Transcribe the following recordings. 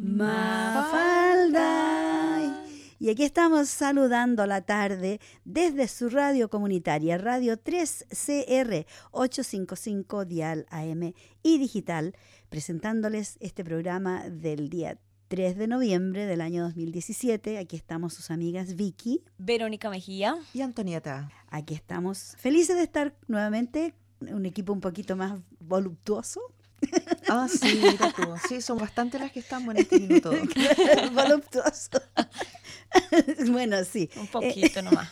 Mafalda. Y aquí estamos saludando la tarde desde su radio comunitaria, Radio 3CR 855 Dial AM y Digital, presentándoles este programa del día 3 de noviembre del año 2017. Aquí estamos sus amigas Vicky, Verónica Mejía y Antonieta. Aquí estamos felices de estar nuevamente, un equipo un poquito más voluptuoso. Ah, sí, mira tú. Sí, son bastante las que estamos en este minuto. voluptuoso. bueno, sí. Un poquito nomás.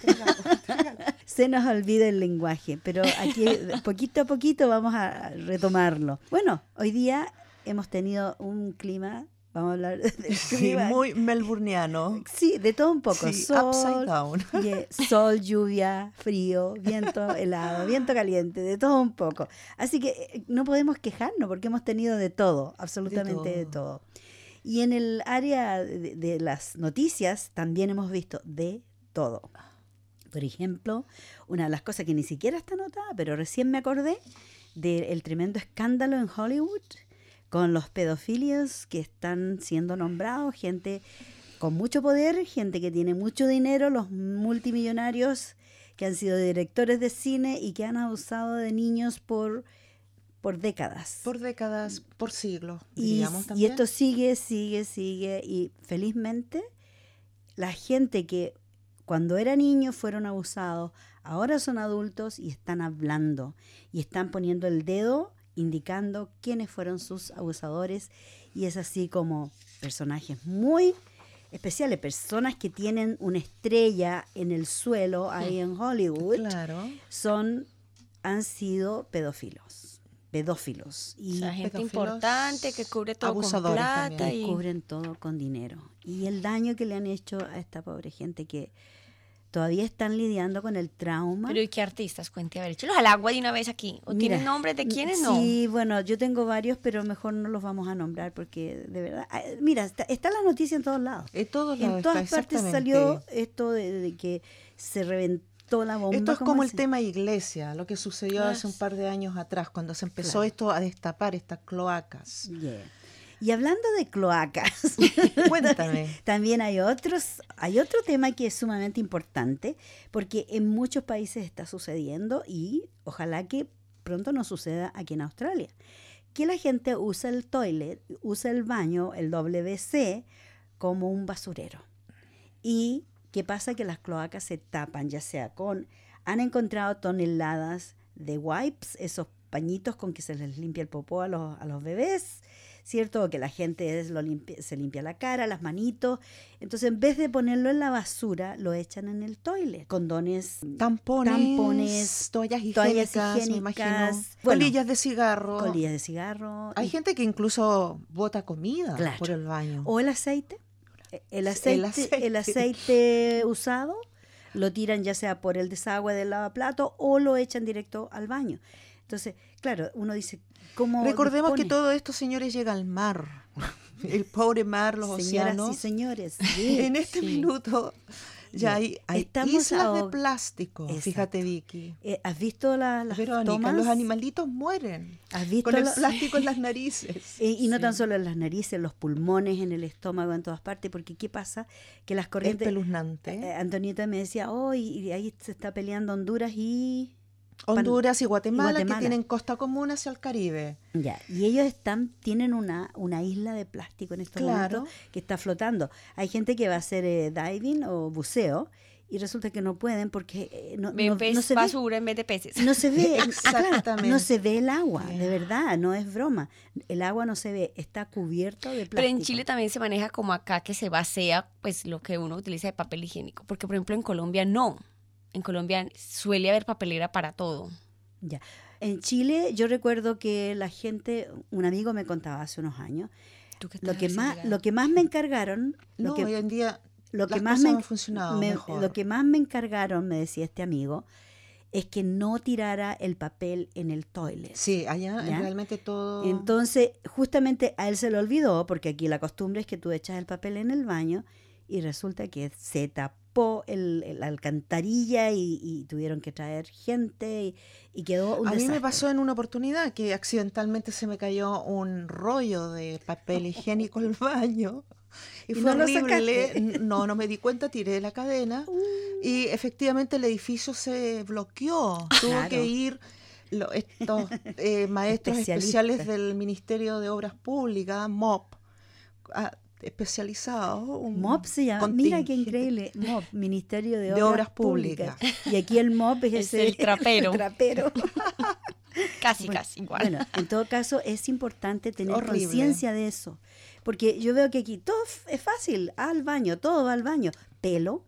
Se nos olvida el lenguaje, pero aquí poquito a poquito vamos a retomarlo. Bueno, hoy día hemos tenido un clima Vamos a hablar del clima. muy melburniano. Sí, de todo un poco. Sí, sol, down. sol, lluvia, frío, viento helado, viento caliente, de todo un poco. Así que eh, no podemos quejarnos porque hemos tenido de todo, absolutamente de todo. Y en el área de, las noticias también hemos visto de todo. Por ejemplo, una de las cosas que ni siquiera está anotada, pero recién me acordé del tremendo escándalo en Hollywood con los pedofilios que están siendo nombrados, gente con mucho poder, gente que tiene mucho dinero, los multimillonarios que han sido directores de cine y que han abusado de niños por, por décadas. Por décadas, por siglos, y, también. Y esto sigue, sigue, sigue, y felizmente la gente que cuando era niño fueron abusados, ahora son adultos y están hablando y están poniendo el dedo indicando quiénes fueron sus abusadores. Y es así como personajes muy especiales, personas que tienen una estrella en el suelo ahí en Hollywood, son han sido pedófilos, pedófilos. Y gente importante que cubre todo con plata y cubren todo con dinero. Y el daño que le han hecho a esta pobre gente que todavía están lidiando con el trauma. Pero ¿y qué artistas? Cuente, a ver, échalos al agua de una vez aquí. ¿O tienen nombres de quiénes no? Sí, bueno, yo tengo varios, pero mejor no los vamos a nombrar porque de verdad. Ah, mira, está, la noticia en todos lados. En todos lados. En todas partes salió esto de, que se reventó la bomba. Esto es como el tema iglesia, lo que sucedió hace un par de años atrás, cuando se empezó esto a destapar estas cloacas. Y hablando de cloacas, cuéntame. también hay otros, hay otro tema que es sumamente importante, porque en muchos países está sucediendo y ojalá que pronto no suceda aquí en Australia. Que la gente usa el toilet, usa el baño, el WC, como un basurero. Y qué pasa que las cloacas se tapan, ya sea con, han encontrado toneladas de wipes, esos pañitos con que se les limpia el popó a los, a los bebés, ¿cierto? que la gente es, lo se limpia la cara, las manitos. Entonces, en vez de ponerlo en la basura, lo echan en el toilet. Condones, tampones, tampones toallas higiénicas, colillas de cigarro. Colillas de cigarro. Hay gente que incluso bota comida por el baño. O el aceite. El aceite, el aceite. usado lo tiran ya sea por el desagüe del lavaplato o lo echan directo al baño. Entonces, claro, uno dice, Recordemos que todo esto, señores, llega al mar. El pobre mar, los océanos. y señores, en este minuto ya hay, hay islas de plástico. Fíjate, Vicky. Eh, ¿Has visto las Verónica, los animalitos mueren. ¿Has visto con el plástico en las narices. Eh, y no tan solo en las narices, en los pulmones, en el estómago, en todas partes. Porque ¿qué pasa? Que las corrientes... Es peluznante. Eh, Antonieta me decía, oh, y ahí se está peleando Honduras y Honduras y Guatemala, que tienen costa común hacia el Caribe. Ya, y ellos están tienen una, una isla de plástico en estos claro. que está flotando. Hay gente que va a hacer eh, diving o buceo y resulta que no pueden porque eh, no, no, se basura en vez de peces. No se ve, exactamente. no se ve el agua, de verdad, no es broma. El agua no se ve, está cubierto de plástico. Pero en Chile también se maneja como acá que se vacía pues lo que uno utiliza de papel higiénico, porque por ejemplo en Colombia no en Colombia suele haber papelera para todo. Ya. En Chile yo recuerdo que la gente, un amigo me contaba hace unos años, lo que más lo que más me encargaron, lo que hoy en día lo que más me, han funcionado lo que más me encargaron, me decía este amigo, es que no tirara el papel en el toilet. Sí, allá realmente todo. Entonces, justamente a él se le olvidó, porque aquí la costumbre es que tú echas el papel en el baño y resulta que se tapó zarpó el, la alcantarilla y, tuvieron que traer gente y, quedó un A mí me pasó en una oportunidad que accidentalmente se me cayó un rollo de papel higiénico el baño. Y, fue no horrible. No, no me di cuenta, tiré la cadena y uh. efectivamente el edificio se bloqueó. Tuvo que ir estos eh, maestros especiales del Ministerio de Obras Públicas, MOP, especializado. MOP se llama, mira qué increíble, MOP, Ministerio de, Obras, Públicas. Y aquí el MOP es, el trapero. trapero. casi, casi igual. Bueno, en todo caso es importante tener conciencia de eso, porque yo veo que aquí todo es fácil, al baño, todo va al baño. Pelo,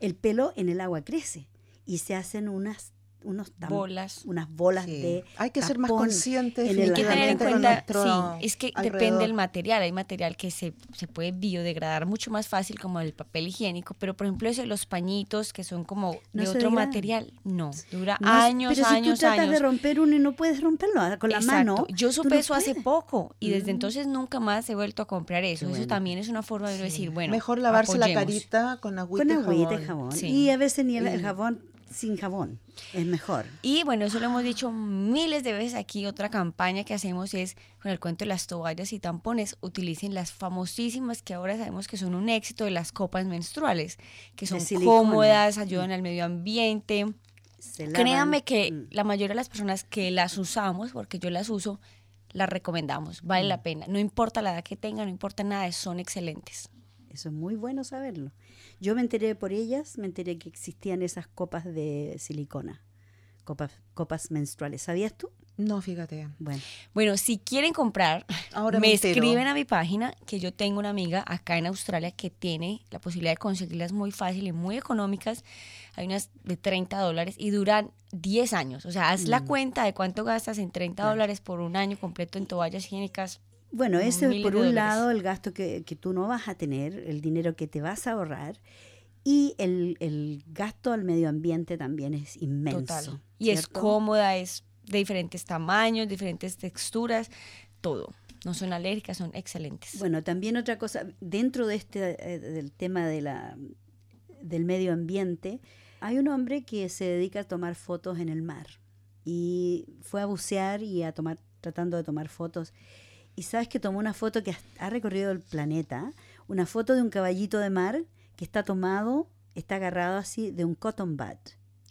el pelo en el agua crece y se hacen unas unos bolas. unas bolas de hay que ser más conscientes en el que tener en cuenta sí, es que depende del material. Hay material que se, se, puede biodegradar mucho más fácil como el papel higiénico pero por ejemplo ese los pañitos que son como de otro material no. Dura años pero años si tú tratas de romper uno y no puedes romperlo ah, con la mano yo supe eso hace poco y desde entonces nunca más he vuelto a comprar eso. Eso también es una forma de decir bueno mejor lavarse la carita con agüita, con agüita y jabón, y, a veces ni el jabón sin jabón. Es mejor. Y bueno, eso lo hemos dicho miles de veces aquí. Otra campaña que hacemos es con el cuento de las toallas y tampones. Utilicen las famosísimas que ahora sabemos que son un éxito de las copas menstruales, que son cómodas, ayudan al medio ambiente. Créanme que mm. la mayoría de las personas que las usamos, porque yo las uso, las recomendamos. Vale la mm. pena. No importa la edad que tengan, no importa nada, son excelentes. Eso es muy bueno saberlo. Yo me enteré por ellas, me enteré que existían esas copas de silicona, copas, copas menstruales. ¿Sabías tú? No, fíjate. Bueno, bueno si quieren comprar, Ahora me, escriben a mi página que yo tengo una amiga acá en Australia que tiene la posibilidad de conseguirlas muy fácil y muy económicas. Hay unas de 30 dólares y duran 10 años. O sea, haz la mm. cuenta de cuánto gastas en 30 dólares por un año completo en toallas higiénicas bueno, ese es por un lado el gasto que, que, tú no vas a tener, el dinero que te vas a ahorrar. Y el, el gasto al medio ambiente también es inmenso. Total. Y es cómoda, es de diferentes tamaños, diferentes texturas, todo. No son alérgicas, son excelentes. Bueno, también otra cosa, dentro de este eh, del tema de la, del medio ambiente, hay un hombre que se dedica a tomar fotos en el mar. Y fue a bucear y a tomar, tratando de tomar fotos y sabes que tomó una foto que ha recorrido el planeta, una foto de un caballito de mar que está tomado, está agarrado así de un cotton bud,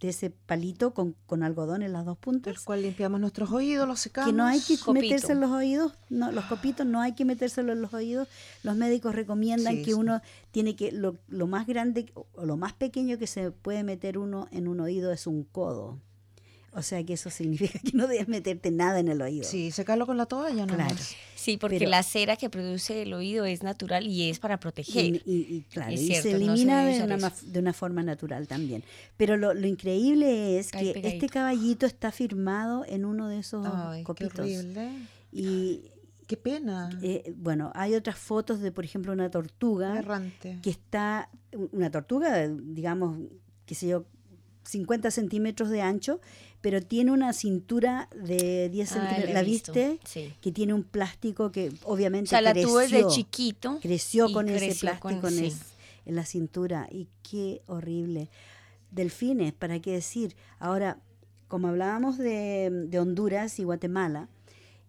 de ese palito con, algodón en las dos puntas. El cual limpiamos nuestros oídos, los secamos. Que no hay que meterse en los oídos, no, los copitos no hay que metérselo en los oídos. Los médicos recomiendan que uno tiene que, lo, lo más grande o lo más pequeño que se puede meter uno en un oído es un codo. O sea que eso significa que no debes meterte nada en el oído. Sí, secarlo con la toalla, ¿no? Claro. Sí, porque la cera que produce el oído es natural y es para proteger. Y, claro, y se elimina de, una, de, una, forma natural también. Pero lo, increíble es que este caballito está firmado en uno de esos Ay, copitos. Qué horrible. Y Qué pena. Eh, bueno, hay otras fotos de, por ejemplo, una tortuga Errante. que está, una tortuga, digamos, qué sé yo, 50 centímetros de ancho, pero tiene una cintura de 10 ah, centímetros. ¿La viste? Sí. Que tiene un plástico que obviamente. O sea, la tuve de chiquito. Creció con ese plástico en, la cintura. Y qué horrible. Delfines, ¿para qué decir? Ahora, como hablábamos de, de Honduras y Guatemala,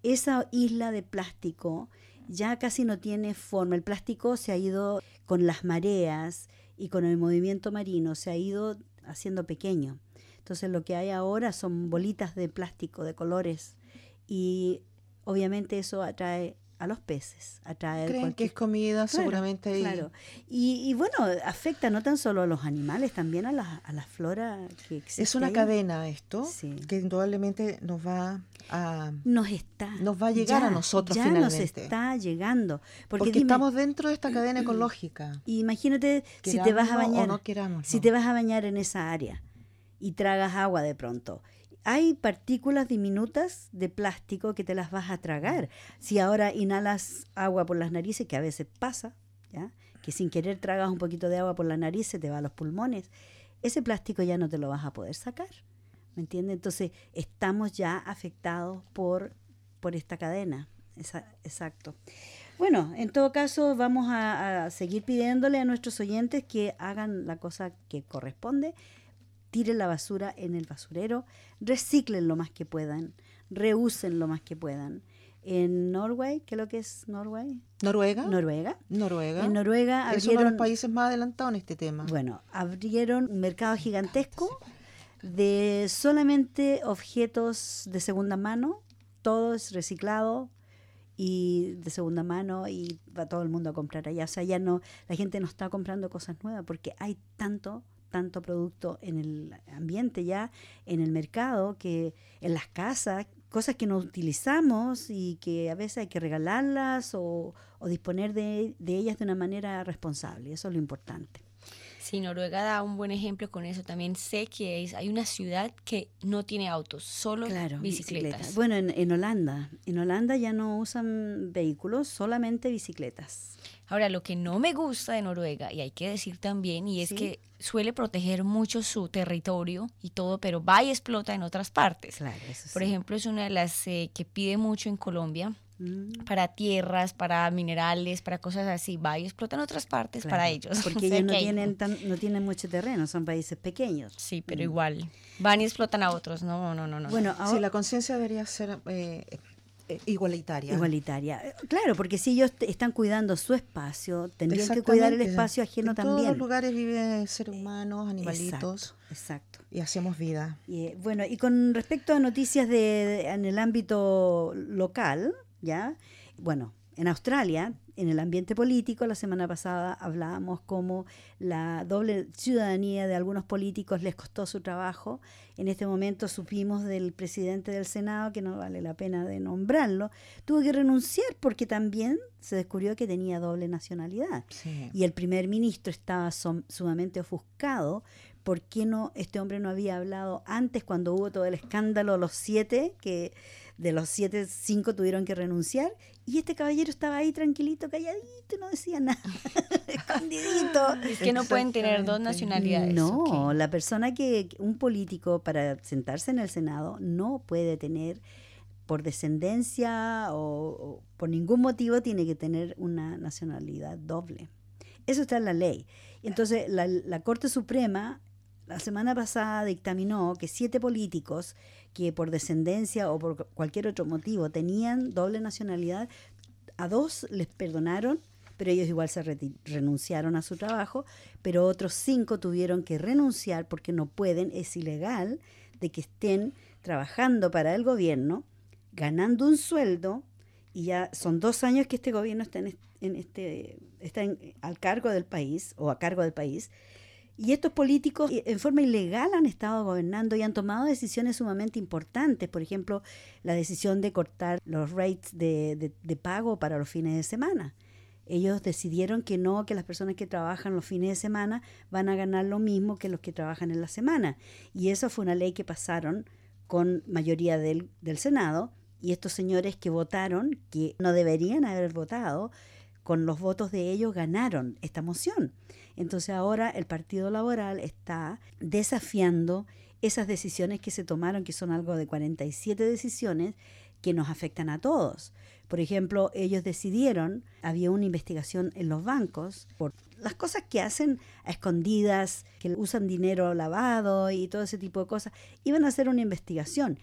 esa isla de plástico ya casi no tiene forma. El plástico se ha ido con las mareas y con el movimiento marino, se ha ido haciendo pequeño. Entonces lo que hay ahora son bolitas de plástico de colores y obviamente eso atrae a los peces, atrae Creen que es comida seguramente. Claro. Y, bueno, afecta no tan solo a los animales, también a la, a la flora que existe. Es una cadena esto, que indudablemente nos va a... Nos está. Nos va a llegar a nosotros ya nos está llegando. Porque, estamos dentro de esta cadena ecológica. Imagínate si te vas a bañar. Si te vas a bañar en esa área y tragas agua de pronto. Hay partículas diminutas de plástico que te las vas a tragar. Si ahora inhalas agua por las narices, que a veces pasa, ¿ya? que sin querer tragas un poquito de agua por la nariz, te va a los pulmones, ese plástico ya no te lo vas a poder sacar. ¿Me entiendes? Entonces, estamos ya afectados por, por esta cadena. exacto. Bueno, en todo caso vamos a, seguir pidiéndole a nuestros oyentes que hagan la cosa que corresponde, tiren la basura en el basurero, reciclen lo más que puedan, reusen lo más que puedan. En Norway, ¿qué es lo que es Norway? Noruega. Noruega. Noruega. En Noruega abrieron, es uno de los países más adelantados en este tema. Bueno, abrieron un mercado gigantesco de solamente objetos de segunda mano, todo es reciclado, y de segunda mano y va todo el mundo a comprar allá. O sea, ya no, la gente no está comprando cosas nuevas porque hay tanto, tanto producto en el ambiente ya, en el mercado, que en las casas, cosas que no utilizamos y que a veces hay que regalarlas o, o disponer de, de ellas de una manera responsable. Eso es lo importante. Sí, Noruega da un buen ejemplo con eso. También sé que es, hay una ciudad que no tiene autos, solo bicicletas. Bueno, en, Holanda, en Holanda ya no usan vehículos, solamente bicicletas. Ahora, lo que no me gusta de Noruega, y hay que decir también, y es que suele proteger mucho su territorio y todo, pero va y explota en otras partes. Claro, eso Por ejemplo, es una de las eh, que pide mucho en Colombia Mm. para tierras, para minerales, para cosas así. Va y explotan otras partes para ellos. Porque ellos no tienen, no tienen mucho terreno, son países pequeños. Sí, pero mm. igual. Van y explotan a otros. No, no, no, no. Bueno, sí, la conciencia debería ser eh, eh, igualitaria. Igualitaria. Claro, porque si ellos están cuidando su espacio, tendrían que cuidar el espacio ajeno también. En todos los lugares viven seres humanos, animalitos. Exacto. Y hacemos vida. Y, eh, bueno, y con respecto a noticias de, en el ámbito local, ¿ya? Bueno, en Australia, en el ambiente político, la semana pasada hablábamos cómo la doble ciudadanía de algunos políticos les costó su trabajo. En este momento supimos del presidente del Senado, que no vale la pena de nombrarlo, tuvo que renunciar porque también se descubrió que tenía doble nacionalidad. Y el primer ministro estaba sumamente ofuscado. ¿Por qué no este hombre no había hablado antes cuando hubo todo el escándalo, los siete que de los siete, cinco tuvieron que renunciar y este caballero estaba ahí tranquilito, calladito, no decía nada, escondidito. Es que no pueden tener dos nacionalidades. No, la persona que, un político para sentarse en el Senado no puede tener por descendencia o, por ningún motivo tiene que tener una nacionalidad doble. Eso está en la ley. Entonces, la, la Corte Suprema la semana pasada dictaminó que siete políticos que por descendencia o por cualquier otro motivo tenían doble nacionalidad, a dos les perdonaron, pero ellos igual se renunciaron a su trabajo, pero otros cinco tuvieron que renunciar porque no pueden, es ilegal de que estén trabajando para el gobierno, ganando un sueldo, y ya son dos años que este gobierno está, en, este, está al cargo del país o a cargo del país, y estos políticos eh, en forma ilegal han estado gobernando y han tomado decisiones sumamente importantes. Por ejemplo, la decisión de cortar los rates de, pago para los fines de semana. Ellos decidieron que no, que las personas que trabajan los fines de semana van a ganar lo mismo que los que trabajan en la semana. Y eso fue una ley que pasaron con mayoría del, del Senado. Y estos señores que votaron, que no deberían haber votado, con los votos de ellos ganaron esta moción. Entonces ahora el Partido Laboral está desafiando esas decisiones que se tomaron, que son algo de 47 decisiones que nos afectan a todos. Por ejemplo, ellos decidieron, había una investigación en los bancos por las cosas que hacen a escondidas, que usan dinero lavado y todo ese tipo de cosas, iban a hacer una investigación.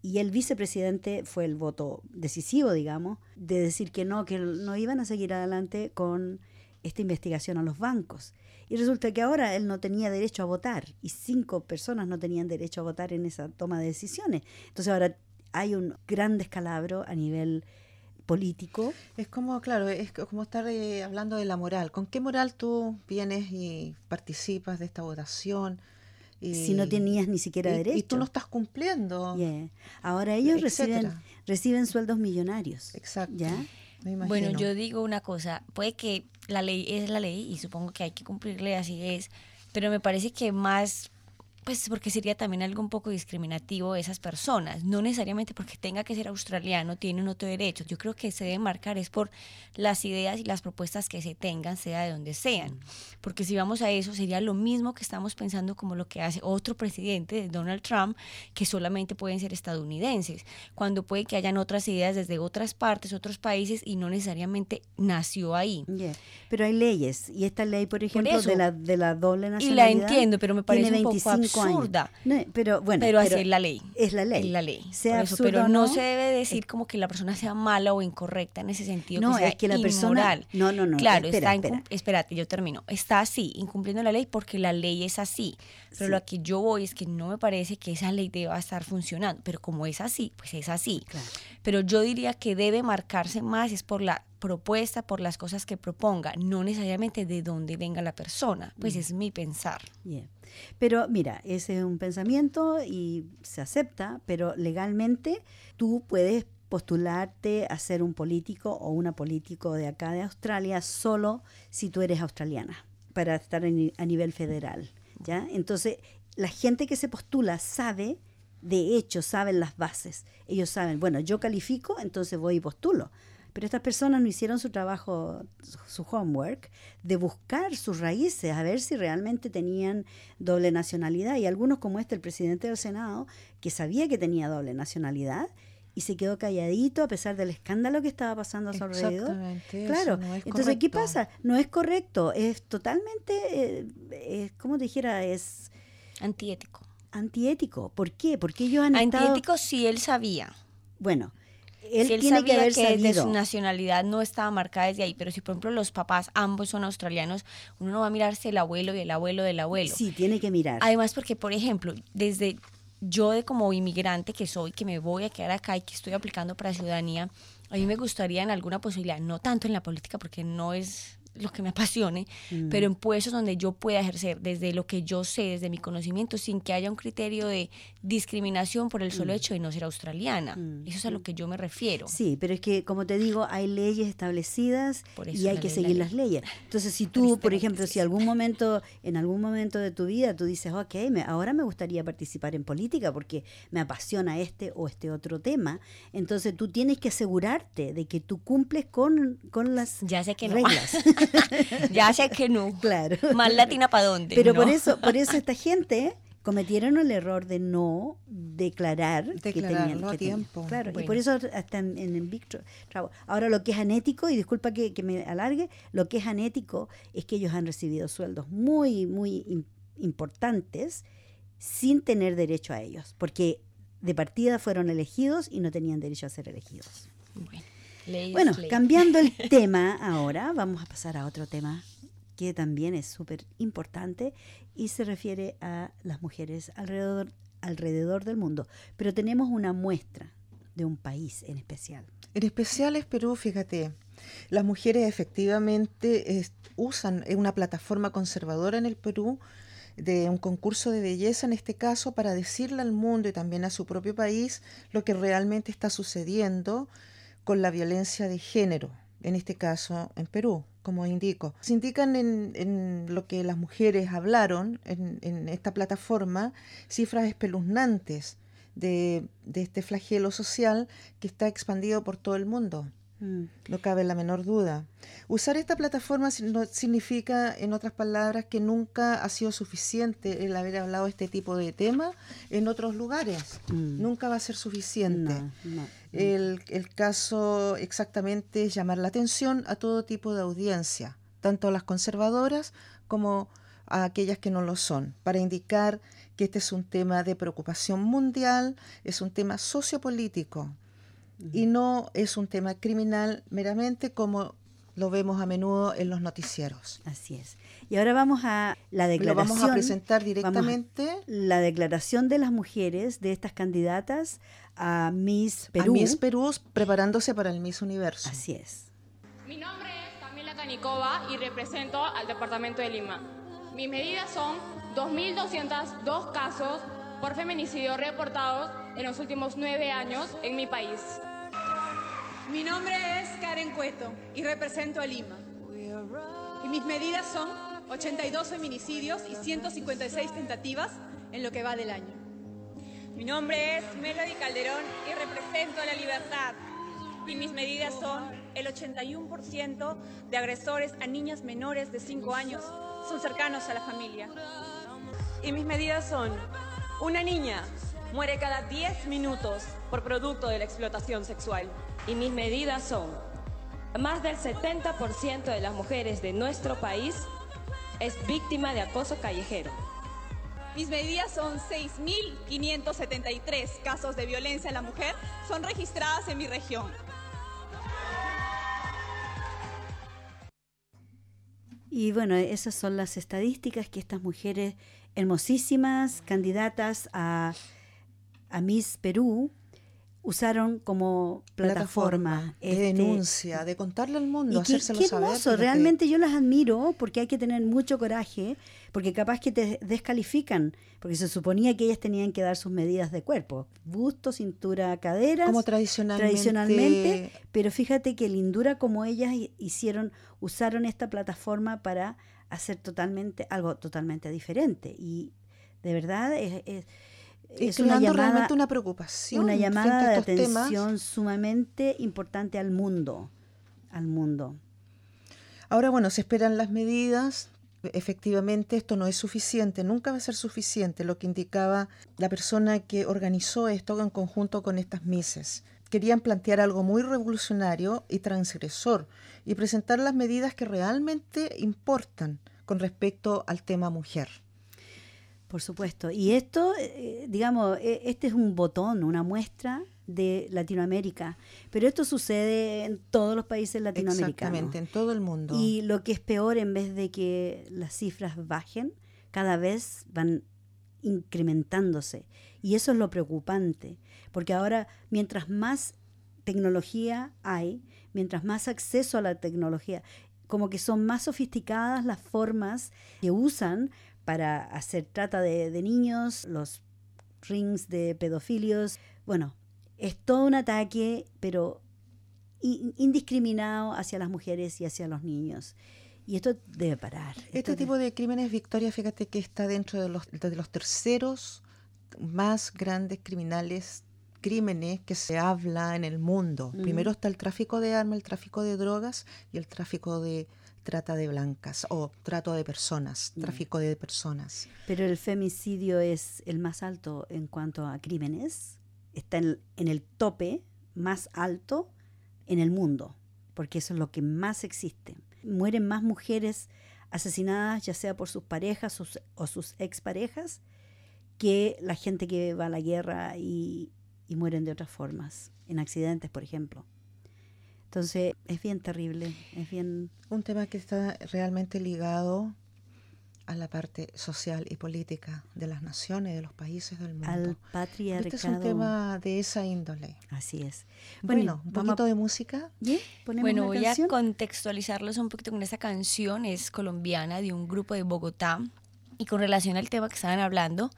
Y el vicepresidente fue el voto decisivo, digamos, de decir que no, que no iban a seguir adelante con esta investigación a los bancos. Y resulta que ahora él no tenía derecho a votar y cinco personas no tenían derecho a votar en esa toma de decisiones. Entonces ahora hay un gran descalabro a nivel político. Es como, claro, es como estar eh, hablando de la moral. ¿Con qué moral tú vienes y participas de esta votación? si no tenías ni siquiera derecho. Y tú no estás cumpliendo. Ahora ellos reciben, reciben sueldos millonarios. Exacto. ¿ya? Bueno, yo digo una cosa, puede que la ley es la ley y supongo que hay que cumplirle, así es, pero me parece que más pues porque sería también algo un poco discriminativo de esas personas, no necesariamente porque tenga que ser australiano, tiene otro derecho, yo creo que se debe marcar es por las ideas y las propuestas que se tengan, sea de donde sean, porque si vamos a eso sería lo mismo que estamos pensando como lo que hace otro presidente, Donald Trump, que solamente pueden ser estadounidenses, cuando puede que hayan otras ideas desde otras partes, otros países y no necesariamente nació ahí. Pero hay leyes y esta ley, por ejemplo, de, la, de la doble nacionalidad. Y la entiendo, pero me parece un poco absurda. pero bueno, pero así es la ley. Es la ley. Es la ley. pero no, se debe decir como que la persona sea mala o incorrecta en ese sentido. No, que es que la persona. No, no, no. Claro, está espérate, yo termino. Está así, incumpliendo la ley porque la ley es así. Pero lo que yo voy es que no me parece que esa ley deba estar funcionando. Pero como es así, pues es así. Pero yo diría que debe marcarse más es por la propuesta, por las cosas que proponga, no necesariamente de dónde venga la persona. Pues es mi pensar. Pero mira, ese es un pensamiento y se acepta, pero legalmente tú puedes postularte a ser un político o una político de acá de Australia solo si tú eres australiana, para estar a nivel federal. ¿ya? Entonces, la gente que se postula sabe, de hecho, saben las bases. Ellos saben, bueno, yo califico, entonces voy y postulo. Pero estas personas no hicieron su trabajo, su homework, de buscar sus raíces, a ver si realmente tenían doble nacionalidad. Y algunos, como este, el presidente del Senado, que sabía que tenía doble nacionalidad, y se quedó calladito a pesar del escándalo que estaba pasando a su alrededor. Claro, entonces ¿qué pasa? No es correcto, es totalmente, eh, como te dijera, es antiético. Antiético, ¿por qué? Porque ellos han Antiético si él sabía. Bueno, él, si él tiene sabía que, que su nacionalidad no estaba marcada desde ahí, pero si por ejemplo los papás ambos son australianos, uno no va a mirarse el abuelo y el abuelo del abuelo. Sí, tiene que mirar. Además porque, por ejemplo, desde yo de como inmigrante que soy, que me voy a quedar acá y que estoy aplicando para ciudadanía, a mí me gustaría en alguna posibilidad, no tanto en la política porque no es lo que me apasione, mm. pero en puestos donde yo pueda ejercer desde lo que yo sé, desde mi conocimiento, sin que haya un criterio de discriminación por el solo mm. hecho de no ser australiana. Mm. Eso es a lo que yo me refiero. Sí, pero es que, como te digo, hay leyes establecidas y hay que seguir las leyes. Entonces, si tú, por ejemplo, si algún momento, en algún momento de tu vida tú dices, ok, me, ahora me gustaría participar en política porque me apasiona este o este otro tema, entonces tú tienes que asegurarte de que tú cumples con, con las ya sé que reglas. ya sé que no. Claro. Más latina para dónde. Pero por eso, por eso esta gente cometieron el error de no declarar que tenían que tiempo. Claro, y por eso hasta en, Big Ahora lo que es anético, y disculpa que, me alargue, lo que es anético es que ellos han recibido sueldos muy, muy importantes sin tener derecho a ellos, porque de partida fueron elegidos y no tenían derecho a ser elegidos. Bueno bueno, cambiando el tema ahora, vamos a pasar a otro tema que también es súper importante y se refiere a las mujeres alrededor, alrededor del mundo. Pero tenemos una muestra de un país en especial. En especial es Perú, fíjate. Las mujeres efectivamente usan una plataforma conservadora en el Perú de un concurso de belleza en este caso para decirle al mundo y también a su propio país lo que realmente está sucediendo con la violencia de género, en este caso en Perú, como indico. Se indican en, lo que las mujeres hablaron en, esta plataforma cifras espeluznantes de, de este flagelo social que está expandido por todo el mundo. Mm. No cabe la menor duda. Usar esta plataforma no significa, en otras palabras, que nunca ha sido suficiente el haber hablado de este tipo de tema en otros lugares. Mm. Nunca va a ser suficiente. El, el, caso exactamente es llamar la atención a todo tipo de audiencia, tanto a las conservadoras como a aquellas que no lo son, para indicar que este es un tema de preocupación mundial, es un tema sociopolítico y no es un tema criminal meramente como lo vemos a menudo en los noticieros. Así es. Y ahora vamos a la declaración. Lo vamos a presentar directamente. la declaración de las mujeres de estas candidatas a Miss Perú. A Miss Perú preparándose para el Miss Universo. Así es. Mi nombre es Camila Canicova y represento al departamento de Lima. Mis medidas son 2.202 casos por feminicidio reportados en los últimos nueve años en mi país. Mi nombre es Karen Cueto y represento a Lima. Y mis medidas son 82 feminicidios y 156 tentativas en lo que va del año. Mi nombre es Melody Calderón y represento a la libertad. Y mis medidas son el 81% de agresores a niñas menores de 5 años son cercanos a la familia. Y mis medidas son, una niña muere cada 10 minutos por producto de la explotación sexual. Y mis medidas son, más del 70% de las mujeres de nuestro país es víctima de acoso callejero. Mis medidas son 6.573 casos de violencia a la mujer son registradas en mi región. Y bueno, esas son las estadísticas que estas mujeres hermosísimas, candidatas a, a Miss Perú, usaron como plataforma, de este, denuncia, de contarle al mundo, y qué, qué hermoso, realmente yo las admiro porque hay que tener mucho coraje, porque capaz que te descalifican, porque se suponía que ellas tenían que dar sus medidas de cuerpo, busto, cintura, caderas, como tradicionalmente, tradicionalmente pero fíjate que lindura como ellas hicieron, usaron esta plataforma para hacer totalmente algo totalmente diferente y de verdad es, es es una llamada, realmente una preocupación. Una llamada de atención sumamente importante al mundo, al mundo. Ahora, bueno, se esperan las medidas. Efectivamente, esto no es suficiente, nunca va a ser suficiente lo que indicaba la persona que organizó esto en conjunto con estas mises. Querían plantear algo muy revolucionario y transgresor y presentar las medidas que realmente importan con respecto al tema mujer. Por supuesto. Y esto, eh, digamos, e, este es un botón, una muestra de Latinoamérica. Pero esto sucede en todos los países latinoamericanos. Exactamente, en todo el mundo. Y lo que es peor, en vez de que las cifras bajen, cada vez van incrementándose. Y eso es lo preocupante, porque ahora, mientras más tecnología hay, mientras más acceso a la tecnología, como que son más sofisticadas las formas que usan para hacer trata de, niños, los rings de pedofilios. Bueno, es todo un ataque, pero indiscriminado hacia las mujeres y hacia los niños. Y esto debe parar. Este tipo de crímenes, Victoria, fíjate que está dentro de los, de los terceros más grandes criminales crímenes que se habla en el mundo. Primero está el tráfico de armas, el tráfico de drogas y el tráfico de trata de blancas o trato de personas, mm. tráfico de personas. Pero el femicidio es el más alto en cuanto a crímenes, está en, el tope más alto en el mundo, porque eso es lo que más existe. Mueren más mujeres asesinadas ya sea por sus parejas o sus exparejas que la gente que va a la guerra y mueren de otras formas, en accidentes, por ejemplo. Entonces es bien terrible, es bien... Un tema que está realmente ligado a la parte social y política de las naciones, de los países del mundo. Al patriarcado. Este es un tema de esa índole. Así es. Bueno, un poquito de música. Bueno, voy a contextualizarlos un poquito con esta canción. Es colombiana de un grupo de Bogotá. Y con relación al tema que estaban hablando,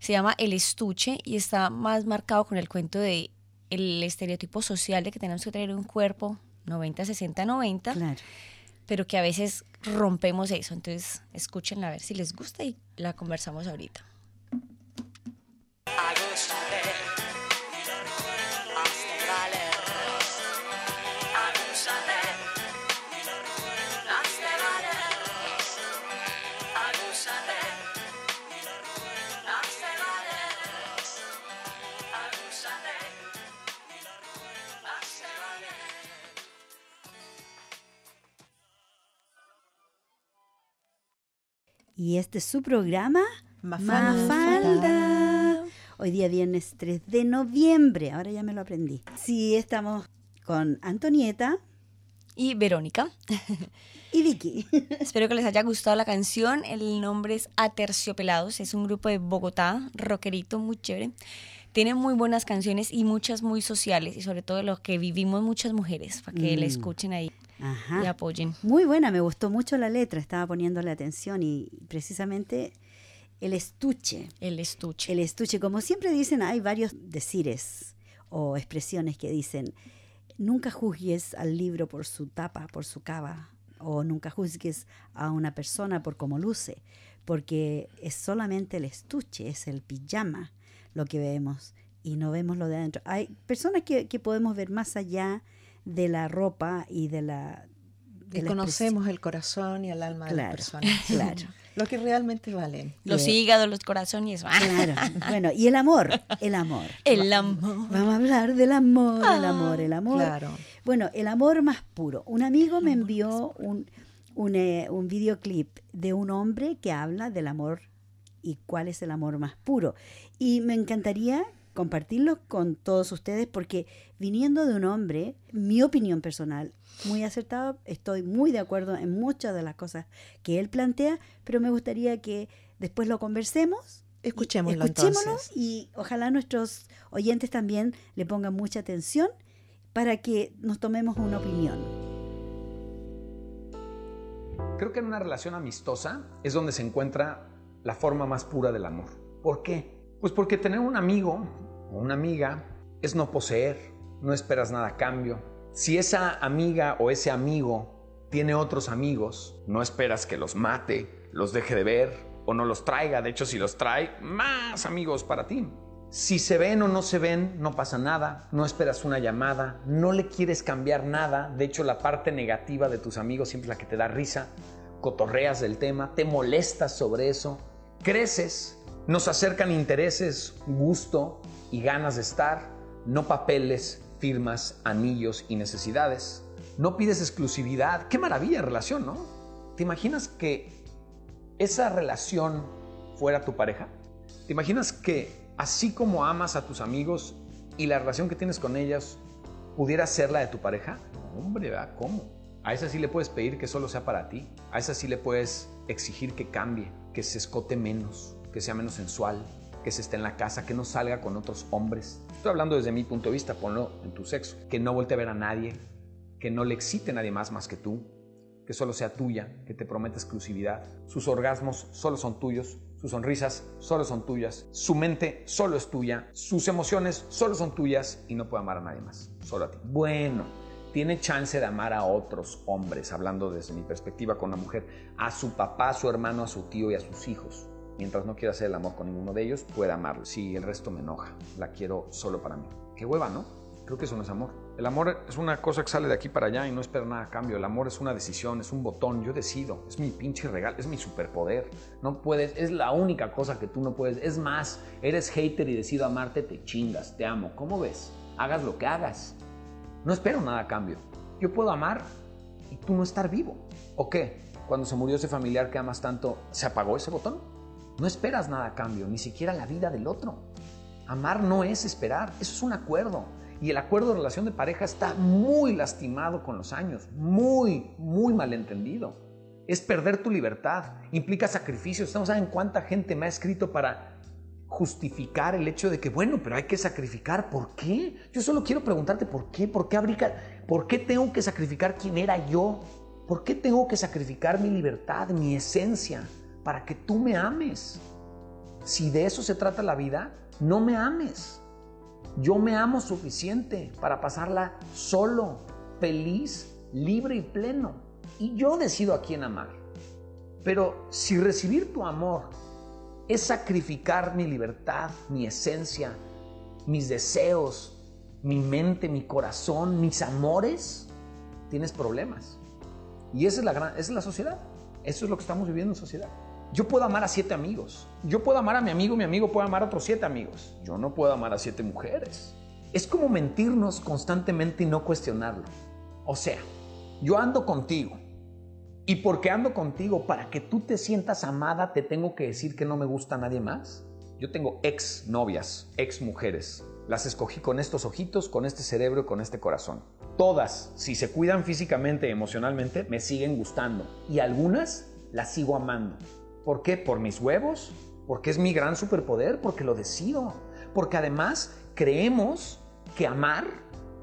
se llama El Estuche y está más marcado con el cuento de el estereotipo social de que tenemos que tener un cuerpo 90, 60, 90. Claro. Pero que a veces rompemos eso. Entonces, escúchenla a ver si les gusta y la conversamos ahorita. Y este es su programa, Mafalda. Hoy día viernes 3 de noviembre, ahora ya me lo aprendí. Sí, estamos con Antonieta. Y Verónica. y Vicky. Espero que les haya gustado la canción. El nombre es Aterciopelados. Es un grupo de Bogotá, rockerito, muy chévere. Tiene muy buenas canciones y muchas muy sociales y sobre todo lo que vivimos muchas mujeres, para que le mm. escuchen ahí. Ajá. y apoyen. Muy buena, me gustó mucho la letra, estaba poniéndole atención y precisamente el estuche. El estuche. El estuche, como siempre dicen, hay varios decires o expresiones que dicen, nunca juzgues al libro por su tapa, por su cava, o nunca juzgues a una persona por cómo luce, porque es solamente el estuche, es el pijama lo que vemos y no vemos lo de adentro. Hay personas que, que podemos ver más allá de la ropa y de la... y conocemos el corazón y el alma de la persona. Claro. lo que realmente valen. Los hígados, los corazones. Claro. Bueno, y el amor, el amor. El amor. Vamos a hablar del amor, el amor, el amor. Claro. Bueno, el amor más puro. Un amigo me envió un, un, eh, un videoclip de un hombre que habla del amor y cuál es el amor más puro. Y me encantaría compartirlo con todos ustedes porque viniendo de un hombre, mi opinión personal, muy acertada, estoy muy de acuerdo en muchas de las cosas que él plantea, pero me gustaría que después lo conversemos. Escuchémoslo, escuchémoslo y ojalá nuestros oyentes también le pongan mucha atención para que nos tomemos una opinión. Creo que en una relación amistosa es donde se encuentra la forma más pura del amor. ¿Por qué? Pues porque tener un amigo o una amiga es no poseer, no esperas nada a cambio. Si esa amiga o ese amigo tiene otros amigos, no esperas que los mate, los deje de ver o no los traiga. De hecho, si los trae, más amigos para ti. Si se ven o no se ven, no pasa nada, no esperas una llamada, no le quieres cambiar nada. De hecho, la parte negativa de tus amigos siempre es la que te da risa, cotorreas del tema, te molestas sobre eso, creces nos acercan intereses, gusto y ganas de estar, no papeles, firmas, anillos y necesidades. No pides exclusividad. Qué maravilla relación, ¿no? ¿Te imaginas que esa relación fuera tu pareja? ¿Te imaginas que así como amas a tus amigos y la relación que tienes con ellos pudiera ser la de tu pareja? Hombre, ¿verdad? ¿Cómo? A esa sí le puedes pedir que solo sea para ti. A esa sí le puedes exigir que cambie, que se escote menos, que sea menos sensual, que se esté en la casa, que no salga con otros hombres. Estoy hablando desde mi punto de vista, ponlo en tu sexo. Que no voltee a ver a nadie, que no le excite a nadie más más que tú, que solo sea tuya, que te prometa exclusividad. Sus orgasmos solo son tuyos, sus sonrisas solo son tuyas, su mente solo es tuya, sus emociones solo son tuyas y no puede amar a nadie más, solo a ti. Bueno, tiene chance de amar a otros hombres, hablando desde mi perspectiva con la mujer, a su papá, a su hermano, a su tío y a sus hijos mientras no quiera hacer el amor con ninguno de ellos, pueda amarlo. Si el resto me enoja, la quiero solo para mí. Qué hueva, ¿no? Creo que eso no es amor. El amor es una cosa que sale de aquí para allá y no espera nada a cambio. El amor es una decisión, es un botón. Yo decido. Es mi pinche regalo, es mi superpoder. No puedes, es la única cosa que tú no puedes. Es más, eres hater y decido amarte, te chingas, te amo. ¿Cómo ves? Hagas lo que hagas. No espero nada a cambio. Yo puedo amar y tú no estar vivo. ¿O qué? Cuando se murió ese familiar que amas tanto, ¿se apagó ese botón? No esperas nada a cambio, ni siquiera la vida del otro. Amar no es esperar, eso es un acuerdo. Y el acuerdo de relación de pareja está muy lastimado con los años, muy, muy malentendido. Es perder tu libertad, implica sacrificios. No saben cuánta gente me ha escrito para justificar el hecho de que, bueno, pero hay que sacrificar. ¿Por qué? Yo solo quiero preguntarte por qué, por qué, abrica, por qué tengo que sacrificar quién era yo, por qué tengo que sacrificar mi libertad, mi esencia para que tú me ames. Si de eso se trata la vida, no me ames. Yo me amo suficiente para pasarla solo, feliz, libre y pleno. Y yo decido a quién amar. Pero si recibir tu amor es sacrificar mi libertad, mi esencia, mis deseos, mi mente, mi corazón, mis amores, tienes problemas. Y esa es la, gran, esa es la sociedad. Eso es lo que estamos viviendo en sociedad. Yo puedo amar a siete amigos. Yo puedo amar a mi amigo, mi amigo puede amar a otros siete amigos. Yo no puedo amar a siete mujeres. Es como mentirnos constantemente y no cuestionarlo. O sea, yo ando contigo. Y porque ando contigo, para que tú te sientas amada, te tengo que decir que no me gusta nadie más. Yo tengo ex novias, ex mujeres. Las escogí con estos ojitos, con este cerebro y con este corazón. Todas, si se cuidan físicamente y emocionalmente, me siguen gustando. Y algunas las sigo amando. ¿Por qué? Por mis huevos, porque es mi gran superpoder, porque lo decido, porque además creemos que amar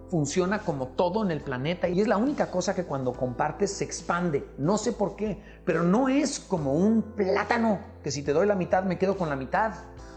funciona como todo en el planeta y es la única cosa que cuando compartes se expande. No sé por qué, pero no es como un plátano que si te doy la mitad me quedo con la mitad.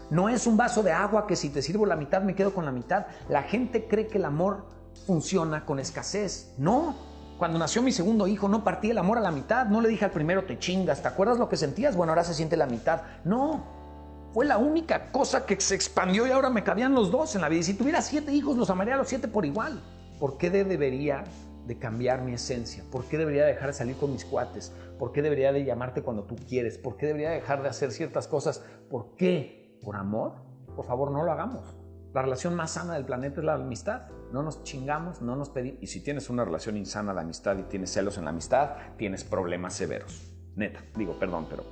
No es un vaso de agua que si te sirvo la mitad me quedo con la mitad. La gente cree que el amor funciona con escasez. No, Cuando nació mi segundo hijo, no partí el amor a la mitad. No le dije al primero, te chingas. ¿Te acuerdas lo que sentías? Bueno, ahora se siente la mitad. No. Fue la única cosa que se expandió y ahora me cabían los dos en la vida. Y si tuviera siete hijos, los amaría a los siete por igual. ¿Por qué debería de cambiar mi esencia? ¿Por qué debería dejar de salir con mis cuates? ¿Por qué debería de llamarte cuando tú quieres? ¿Por qué debería dejar de hacer ciertas cosas? ¿Por qué? ¿Por amor? Por favor, no lo hagamos. La relación más sana del planeta es la amistad. No nos chingamos, no nos pedimos. Y si tienes una relación insana de amistad y tienes celos en la amistad, tienes problemas severos. Neta, digo, perdón, pero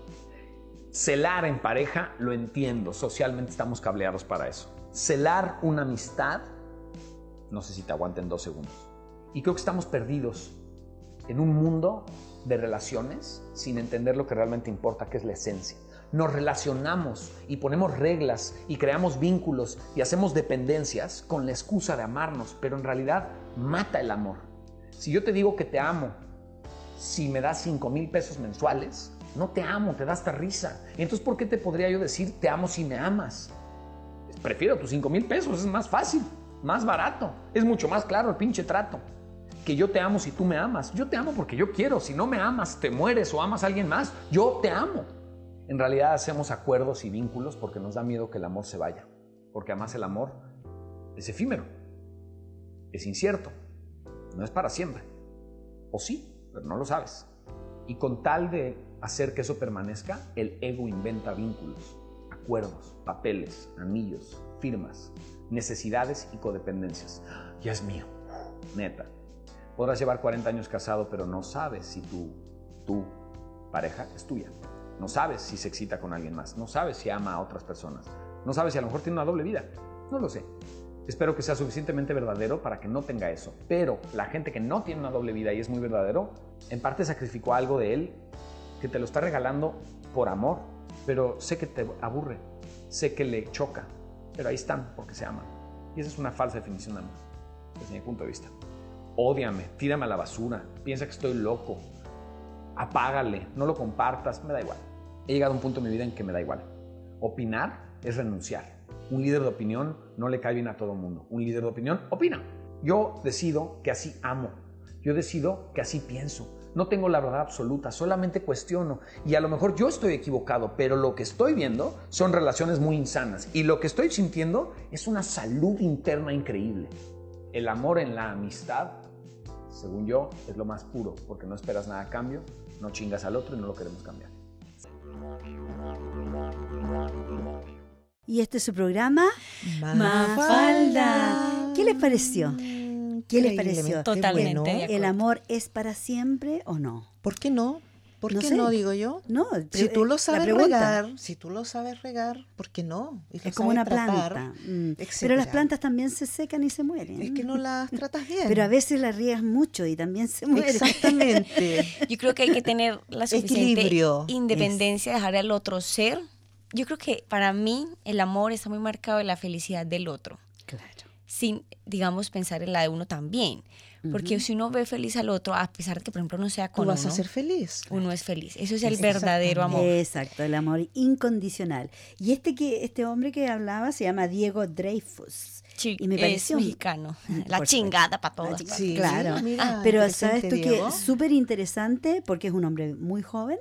celar en pareja lo entiendo. Socialmente estamos cableados para eso. Celar una amistad, no sé si te aguanten dos segundos. Y creo que estamos perdidos en un mundo de relaciones sin entender lo que realmente importa, que es la esencia nos relacionamos y ponemos reglas y creamos vínculos y hacemos dependencias con la excusa de amarnos, pero en realidad mata el amor. Si yo te digo que te amo, si me das 5 mil pesos mensuales, no te amo, te da hasta risa. Entonces, ¿por qué te podría yo decir te amo si me amas? Prefiero tus 5 mil pesos, es más fácil, más barato, es mucho más claro el pinche trato. Que yo te amo si tú me amas. Yo te amo porque yo quiero. Si no me amas, te mueres o amas a alguien más. Yo te amo. En realidad hacemos acuerdos y vínculos porque nos da miedo que el amor se vaya, porque además el amor es efímero, es incierto, no es para siempre. O sí, pero no lo sabes. Y con tal de hacer que eso permanezca, el ego inventa vínculos, acuerdos, papeles, anillos, firmas, necesidades y codependencias. Ya es mío, neta. Podrás llevar 40 años casado, pero no sabes si tu, tu pareja es tuya. No sabes si se excita con alguien más, no sabes si ama a otras personas, no sabes si a lo mejor tiene una doble vida, no lo sé. Espero que sea suficientemente verdadero para que no tenga eso. Pero la gente que no tiene una doble vida y es muy verdadero, en parte sacrificó algo de él que te lo está regalando por amor, pero sé que te aburre, sé que le choca, pero ahí están porque se aman. Y esa es una falsa definición de amor, desde mi punto de vista. Ódiame, tírame a la basura, piensa que estoy loco, apágale, no lo compartas, me da igual he llegado a un punto en mi vida en que me da igual. Opinar es renunciar. Un líder de opinión no le cae bien a todo el mundo. Un líder de opinión opina. Yo decido que así amo. Yo decido que así pienso. No tengo la verdad absoluta, solamente cuestiono. Y a lo mejor yo estoy equivocado, pero lo que estoy viendo son relaciones muy insanas. Y lo que estoy sintiendo es una salud interna increíble. El amor en la amistad, según yo, es lo más puro, porque no esperas nada a cambio, no chingas al otro y no lo queremos cambiar. Y este es su programa, Mafalda. ¿Qué les pareció? ¿Qué les pareció? Totalmente. ¿El amor es para siempre o no? ¿Por qué no? ¿Por qué no, digo yo? No, si tú lo sabes regar, si tú lo sabes regar, ¿por qué no? es como una planta. Mm. Pero las plantas también se secan y se mueren. Es que no las tratas bien. Pero a veces las riegas mucho y también se mueren. Exactamente. yo creo que hay que tener la suficiente independencia, de dejar al otro ser. Yo creo que para mí el amor está muy marcado en la felicidad del otro. Claro. Sin, digamos, pensar en la de uno también. Porque si uno ve feliz al otro, a pesar de que, por ejemplo, no sea con Tú vas a ser feliz. Uno es feliz. Eso es el verdadero amor. Exacto, el amor incondicional. Y este que este hombre que hablaba se llama Diego Dreyfus. y me pareció es mexicano. La chingada para todos. Sí, claro. Ah, pero sabes tú que es súper interesante porque es un hombre muy joven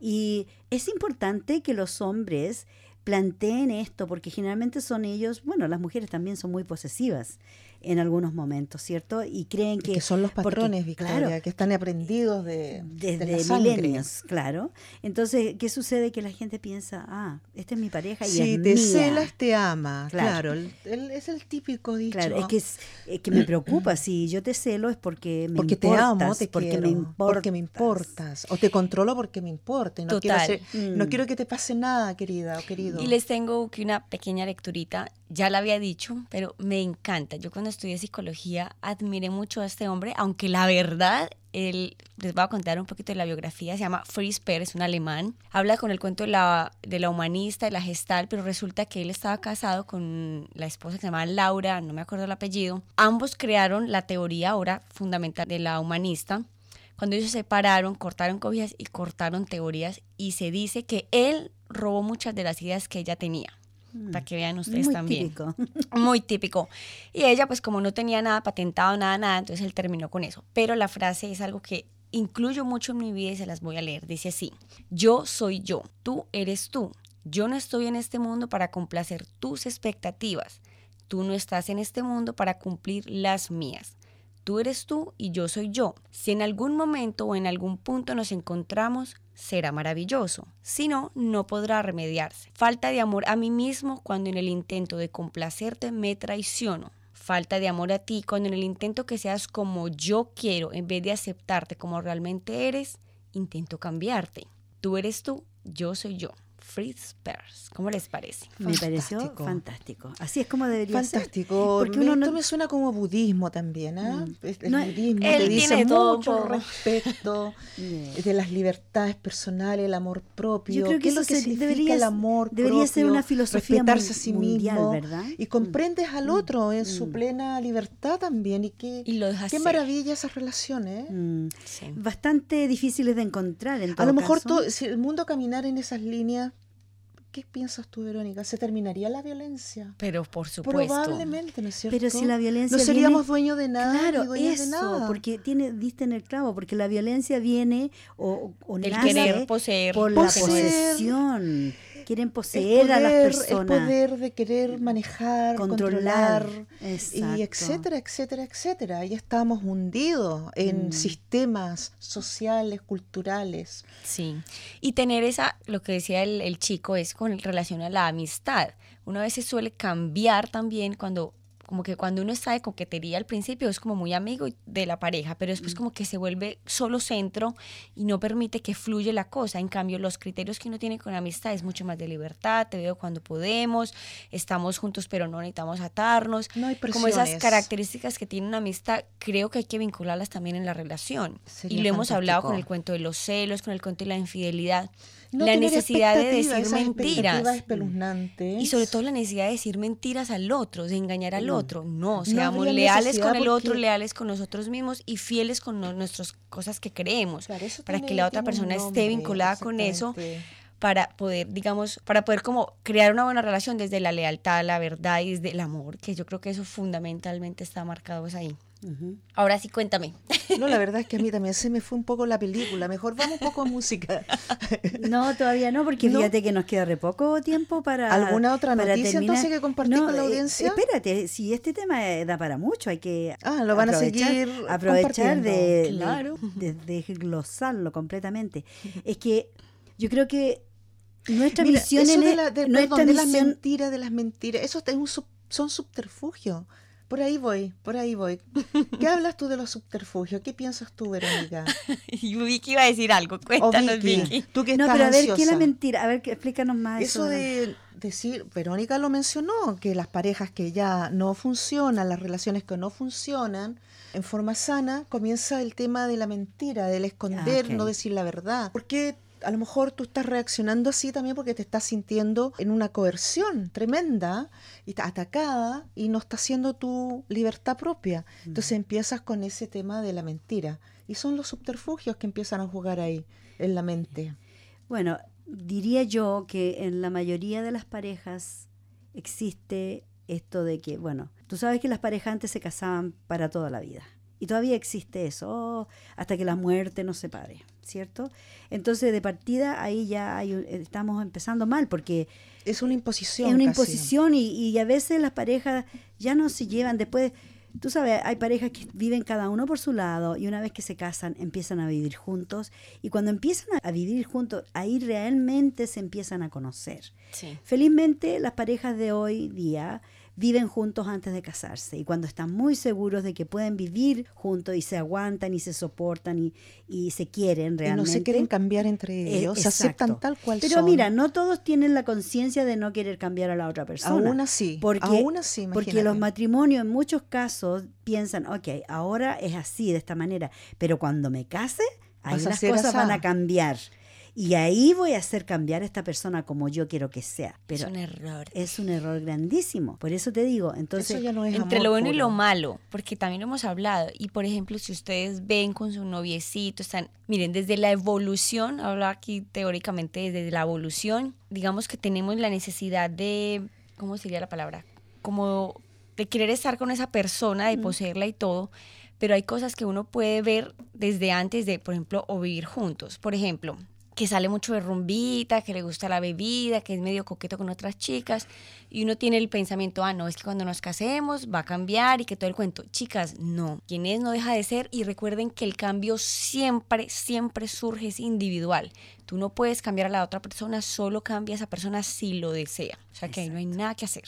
y es importante que los hombres planteen esto porque generalmente son ellos, bueno, las mujeres también son muy posesivas en algunos momentos, ¿cierto? Y creen que... que son los patrones, Victoria, que están aprendidos de, desde milenios, claro. Entonces, ¿qué sucede? Que la gente piensa, ah, esta es mi pareja y si es te mía. celas, te ama. Claro, es el típico dicho. Claro, es que, es, que me preocupa. Si yo te celo es porque me porque te amo, te porque quiero, me importas. Porque me importas. O te controlo porque me importa. No, Quiero no mm. quiero que te pase nada, querida o querido. Y les tengo una pequeña lecturita. Ya la había dicho, pero me encanta. Yo cuando estudié psicología admiré mucho a este hombre, aunque la verdad, él, les voy a contar un poquito de la biografía, se llama Fritz es un alemán, habla con el cuento de la, de la humanista, de la gestal, pero resulta que él estaba casado con la esposa que se llamaba Laura, no me acuerdo el apellido. Ambos crearon la teoría ahora fundamental de la humanista. Cuando ellos se separaron, cortaron cobijas y cortaron teorías y se dice que él robó muchas de las ideas que ella tenía. Mm. Para que vean ustedes Muy también. Típico. Muy típico. Y ella, pues como no tenía nada patentado, nada, nada, entonces él terminó con eso. Pero la frase es algo que incluyo mucho en mi vida y se las voy a leer. Dice así, yo soy yo, tú eres tú. Yo no estoy en este mundo para complacer tus expectativas. Tú no estás en este mundo para cumplir las mías. Tú eres tú y yo soy yo. Si en algún momento o en algún punto nos encontramos, será maravilloso. Si no, no podrá remediarse. Falta de amor a mí mismo cuando en el intento de complacerte me traiciono. Falta de amor a ti cuando en el intento que seas como yo quiero, en vez de aceptarte como realmente eres, intento cambiarte. Tú eres tú, yo soy yo. Fritz Perls. ¿Cómo les parece? Me pareció fantástico. Así es como debería ser. Fantástico. Porque uno esto me suena como budismo también, ¿eh? El, budismo te dice mucho respecto de las libertades personales, el amor propio. Yo creo que eso es lo que significa el amor debería ser una filosofía respetarse a sí mismo, ¿verdad? Y comprendes al mm. otro en su mm. plena libertad también y qué, qué maravilla esas relaciones. ¿eh? Bastante difíciles de encontrar. En a lo mejor si el mundo caminar en esas líneas ¿Qué piensas tú, Verónica? ¿Se terminaría la violencia? Pero por supuesto. Probablemente, ¿no es cierto? Pero si la violencia no seríamos dueños de nada. Claro, eso, de nada. porque tiene, diste en el clavo, porque la violencia viene o, o nace querer poseer. por la posesión quieren poseer a las personas. El poder de querer manejar, controlar, y etcétera, etcétera, etcétera. Ahí estamos hundidos en mm. sistemas sociales, culturales. Sí. Y tener esa, lo que decía el, el chico, es con relación a la amistad. Una vez se suele cambiar también cuando como que cuando uno está de coquetería al principio es como muy amigo de la pareja, pero después mm. como que se vuelve solo centro y no permite que fluya la cosa. En cambio, los criterios que uno tiene con amistad es mucho más de libertad, te veo cuando podemos, estamos juntos pero no necesitamos atarnos. No hay como esas características que tiene una amistad, creo que hay que vincularlas también en la relación. y lo hemos hablado con el cuento de los celos, con el cuento de la infidelidad la necesidad de decir mentiras. Y sobre todo la necesidad de decir mentiras al otro, de engañar al otro. No, seamos leales con el otro, leales con nosotros mismos y fieles con nuestras cosas que creemos, para que la otra persona esté vinculada con eso para poder, digamos, para poder como crear una buena relación desde la lealtad, la verdad y desde el amor, que yo creo que eso fundamentalmente está marcado pues ahí. Ahora sí, cuéntame. No, la verdad es que a mí también se me fue un poco la película. Mejor vamos un poco a música. No, todavía no, porque fíjate que nos queda re poco tiempo para. ¿Alguna otra noticia entonces que compartir con la eh, audiencia? espérate, si este tema da para mucho, hay que. Ah, lo van a seguir. Aprovechar de, claro. de, desglosarlo completamente. Es que yo creo que nuestra visión eso de, la, de, nuestra de las mentiras, de las mentiras, eso es un, son subterfugios. Por ahí voy, por ahí voy. ¿Qué hablas tú de los subterfugios? ¿Qué piensas tú, Verónica? y Vicky iba a decir algo. Cuéntanos, Vicky. Tú que no, pero a ver, ¿qué es la mentira? A ver, explícanos más. Eso, de decir, Verónica lo mencionó, que las parejas que ya no funcionan, las relaciones que no funcionan, en forma sana, comienza el tema de la mentira, del esconder, ah, no decir la verdad. Porque a lo mejor tú estás reaccionando así también porque te estás sintiendo en una coerción tremenda y estás atacada y no estás haciendo tu libertad propia. Entonces empiezas con ese tema de la mentira. Y son los subterfugios que empiezan a jugar ahí, en la mente. Bueno, diría yo que en la mayoría de las parejas existe esto de que, bueno, tú sabes que las parejas antes se casaban para toda la vida. Y todavía existe eso, hasta que la muerte nos separe. ¿Cierto? Entonces, de partida, ahí ya hay, estamos empezando mal, porque... Es una imposición. Es una imposición y, y, a veces las parejas ya no se llevan después... Tú sabes, hay parejas que viven cada uno por su lado y una vez que se casan empiezan a vivir juntos y cuando empiezan a vivir juntos, ahí realmente se empiezan a conocer. Felizmente las parejas de hoy día viven juntos antes de casarse y cuando están muy seguros de que pueden vivir juntos y se aguantan y se soportan y, y se quieren realmente. Y no se quieren cambiar entre eh, ellos, se aceptan tal cual Pero mira, no todos tienen la conciencia de no querer cambiar a la otra persona. Aún así, porque, aún así, Porque los matrimonios en muchos casos piensan, ok, ahora es así, de esta manera, pero cuando me case, ahí las cosas van a cambiar. Y ahí voy a hacer cambiar a esta persona como yo quiero que sea. Pero es un error. Es un error grandísimo. Por eso te digo, entonces... entre lo bueno y lo malo, porque también lo hemos hablado. Y por ejemplo, si ustedes ven con su noviecito, están, miren, desde la evolución, hablo aquí teóricamente desde la evolución, digamos que tenemos la necesidad de ¿cómo sería la palabra? Como de querer estar con esa persona, de poseerla y todo, pero hay cosas que uno puede ver desde antes de, por ejemplo, o vivir juntos. Por ejemplo, que sale mucho de rumbita, que le gusta la bebida, que es medio coqueto con otras chicas, y uno tiene el pensamiento, ah, no, es que cuando nos casemos va a cambiar y que todo el cuento. Chicas, no, quien es no deja de ser y recuerden que el cambio siempre, siempre surge, es individual. Tú no puedes cambiar a la otra persona, solo cambia a esa persona si lo desea. O sea que ahí no hay nada que hacer.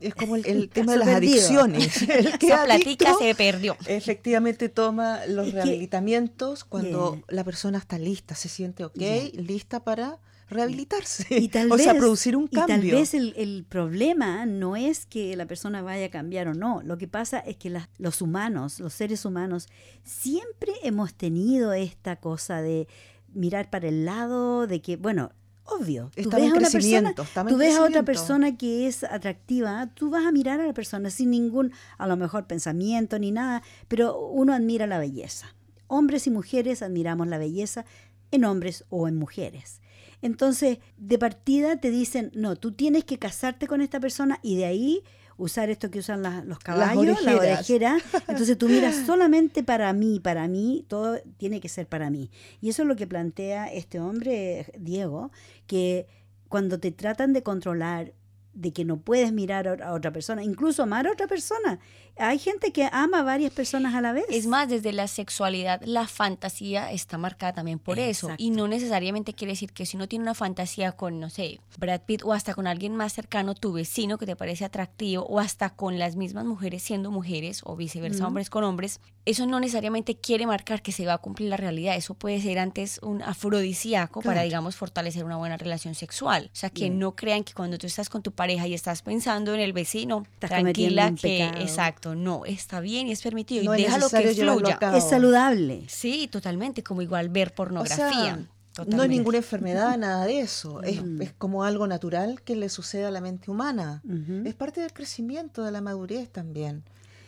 Es como el, tema de las adicciones. El que Esa platica se perdió. Efectivamente toma los rehabilitamientos cuando la persona está lista, se siente ok, lista para rehabilitarse. Y tal o sea, producir un cambio. Y tal vez el, problema no es que la persona vaya a cambiar o no. Lo que pasa es que los humanos, los seres humanos, siempre hemos tenido esta cosa de mirar para el lado, de que, bueno, obvio. Tú ves, a, una persona, tú ves a otra persona que es atractiva, tú vas a mirar a la persona sin ningún, a lo mejor, pensamiento ni nada, pero uno admira la belleza. Hombres y mujeres admiramos la belleza en hombres o en mujeres. Entonces, de partida te dicen, no, tú tienes que casarte con esta persona y de ahí usar esto que usan los caballos, la orejera. Entonces tú miras solamente para mí, para mí, todo tiene que ser para mí. Y eso es lo que plantea este hombre, Diego, que cuando te tratan de controlar, de que no puedes mirar a otra persona, incluso amar a otra persona. Hay gente que ama a varias personas a la vez. Es más, desde la sexualidad, la fantasía está marcada también por eso. Y no necesariamente quiere decir que si uno tiene una fantasía con, no sé, Brad Pitt o hasta con alguien más cercano, tu vecino que te parece atractivo, o hasta con las mismas mujeres siendo mujeres, o viceversa, hombres con hombres, eso no necesariamente quiere marcar que se va a cumplir la realidad. Eso puede ser antes un afrodisíaco para, digamos, fortalecer una buena relación sexual. O sea, que no crean que cuando tú estás con tu pareja y estás pensando en el vecino, tranquila que, exacto, no, está bien y es permitido y déjalo que fluya. Es saludable. Sí, totalmente, como igual ver pornografía. no hay ninguna enfermedad, nada de eso. Es, es, como algo natural que le sucede a la mente humana. Es parte del crecimiento, de la madurez también.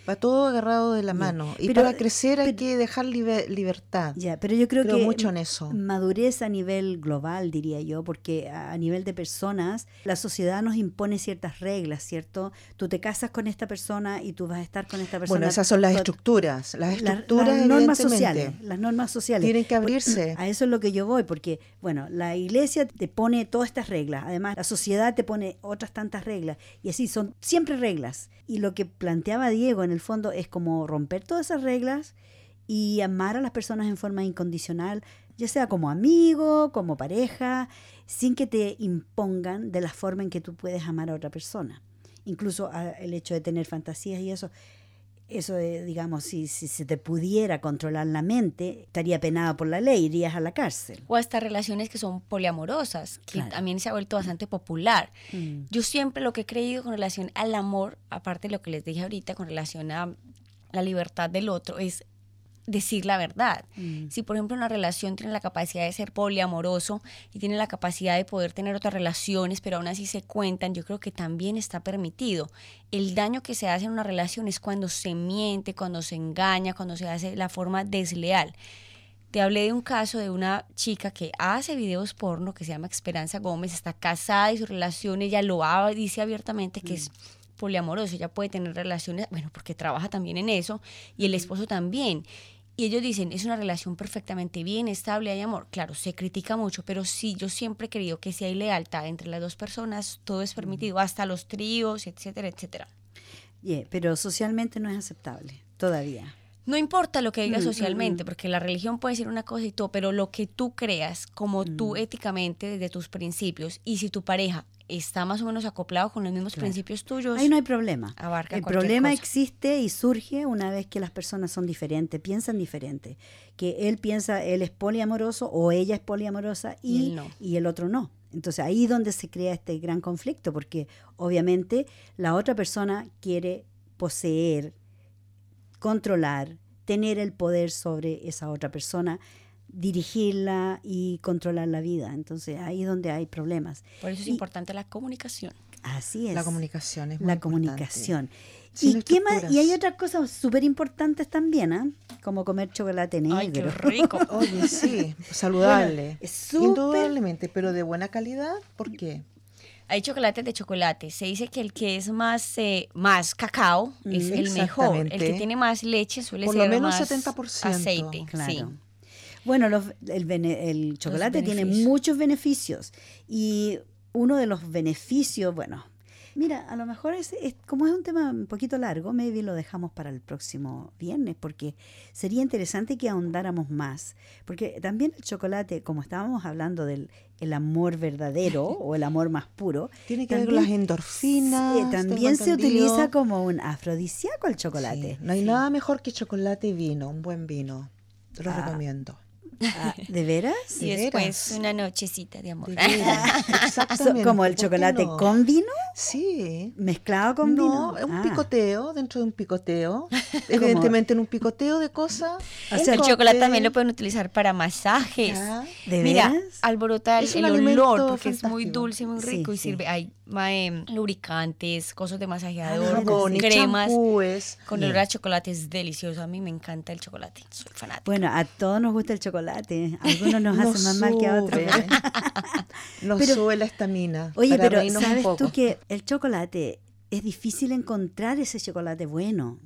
Va todo agarrado de la mano. Y para crecer hay que dejar libertad. Ya, pero yo creo, que mucho en eso. madurez a nivel global, diría yo, porque a, nivel de personas, la sociedad nos impone ciertas reglas, ¿cierto? Tú te casas con esta persona y tú vas a estar con esta persona. Bueno, esas son las estructuras. Las estructuras, las, normas sociales. Las normas sociales. Tienen que abrirse. A eso es lo que yo voy, porque, bueno, la iglesia te pone todas estas reglas. Además, la sociedad te pone otras tantas reglas. Y así, son siempre reglas. Y lo que planteaba Diego en el fondo es como romper todas esas reglas y amar a las personas en forma incondicional, ya sea como amigo, como pareja, sin que te impongan de la forma en que tú puedes amar a otra persona. Incluso ah, el hecho de tener fantasías y eso, eso de, digamos, si, si se te pudiera controlar la mente, estaría penado por la ley, irías a la cárcel. O hasta relaciones que son poliamorosas, que también se ha vuelto bastante popular. Mm. Yo siempre lo que he creído con relación al amor, aparte de lo que les dije ahorita con relación a la libertad del otro, es decir la verdad. Mm. Si, por ejemplo, una relación tiene la capacidad de ser poliamoroso y tiene la capacidad de poder tener otras relaciones, pero aún así se cuentan, yo creo que también está permitido. El daño que se hace en una relación es cuando se miente, cuando se engaña, cuando se hace la forma desleal. Te hablé de un caso de una chica que hace videos porno, que se llama Esperanza Gómez, está casada y su relación, ella lo dice abiertamente que es mm. Poliamoroso, ella puede tener relaciones, bueno, porque trabaja también en eso, y el esposo también. Y ellos dicen, es una relación perfectamente bien, estable, hay amor. Claro, se critica mucho, pero sí, yo siempre he creído que si hay lealtad entre las dos personas, todo es permitido, hasta los tríos, etcétera, etcétera. pero socialmente no es aceptable, todavía. No importa lo que digas mm, socialmente, mm, mm. porque la religión puede ser una cosa y todo, pero lo que tú creas, como tú éticamente, desde tus principios, y si tu pareja está más o menos acoplado con los mismos principios tuyos. Ahí no hay problema. el problema existe y surge una vez que las personas son diferentes, piensan diferente. Que él piensa, él es poliamoroso o ella es poliamorosa y, y, el otro no. Entonces ahí es donde se crea este gran conflicto, porque obviamente la otra persona quiere poseer, controlar, tener el poder sobre esa otra persona dirigirla y controlar la vida. Entonces ahí es donde hay problemas. Por eso es importante la comunicación. Así es. La comunicación es La comunicación. ¿Y, qué más? y hay otras cosas súper importantes también, ¿ah? Como comer chocolate negro. Ay, qué rico. Oye, sí, saludable. Indudablemente, pero de buena calidad, ¿por qué? Hay chocolates de chocolate. Se dice que el que es más, eh, más cacao es Mm, el mejor. El que tiene más leche suele Por ser lo menos más 70%. aceite. Claro. Sí. Bueno, los- el, el chocolate tiene muchos beneficios y uno de los beneficios, bueno, mira, a lo mejor es, es- como es un tema un poquito largo, maybe lo dejamos para el próximo viernes porque sería interesante que ahondáramos más, porque también el chocolate, como estábamos hablando del el amor verdadero o el amor más puro, Tiene que ver con las también- endorfinas. sí, también se utiliza como un afrodisíaco el chocolate. Sí, No hay nada mejor que chocolate y vino, un buen vino. Lo Ah. recomiendo. Ah, ¿De veras? Y ¿De después veras? una nochecita de amor. De Exactamente. como el ¿por qué chocolate no? con vino, Sí. mezclado con no, vino. es un Ah. picoteo dentro de un picoteo. Evidentemente en un picoteo de cosas. O El chocolate también lo pueden utilizar para masajes. Ya. ¿De Mira, veras? alborota el, olor porque es muy dulce muy Sí, rico y sí. sirve. Hay em, lubricantes, cosas de masajeador, Ah, cremas. champúes. Con olor a chocolate es delicioso. A mí me encanta el chocolate. Soy fanática. Bueno, a todos nos gusta el chocolate. Algunos nos hacen más mal que a otros. sube. Nos Pero- sube la estamina. Oye, para pero ¿sabes tú que el chocolate es difícil encontrar ese chocolate bueno?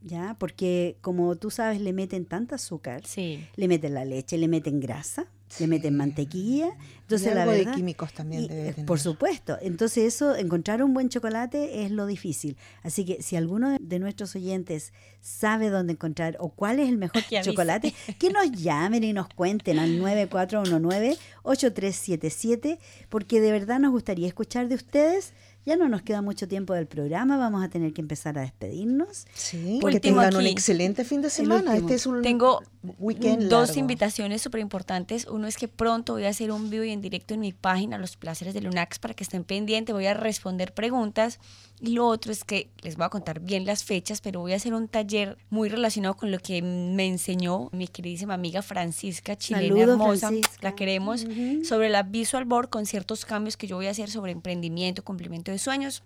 ¿Ya? Porque como tú sabes, le meten tanta azúcar, Sí. le meten la leche, le meten grasa, le meten mantequilla. Entonces, Y la algo de químicos también y, debe eh, tener. Por supuesto. Entonces eso, encontrar un buen chocolate es lo difícil. Así que si alguno de- nuestros oyentes sabe dónde encontrar o cuál es el mejor Que chocolate, que nos llamen y nos cuenten al 9419-8377, porque de verdad nos gustaría escuchar de ustedes. Ya no nos queda mucho tiempo del programa, vamos a tener que empezar a despedirnos. Sí, que último tengan un aquí. excelente fin de semana. Este es un Tengo weekend dos largo. invitaciones súper importantes. Uno es que pronto voy a hacer un vivo y en directo en mi página, Los Placeres de Lunax, para que estén pendientes. Voy a responder preguntas. Y lo otro es que les voy a contar bien las fechas, pero voy a hacer un taller muy relacionado con lo que me enseñó mi queridísima amiga Francisca, chilena Saludos, hermosa. Francisca. La queremos. Sobre la Visual Board con ciertos cambios que yo voy a hacer sobre emprendimiento, cumplimiento de sueños.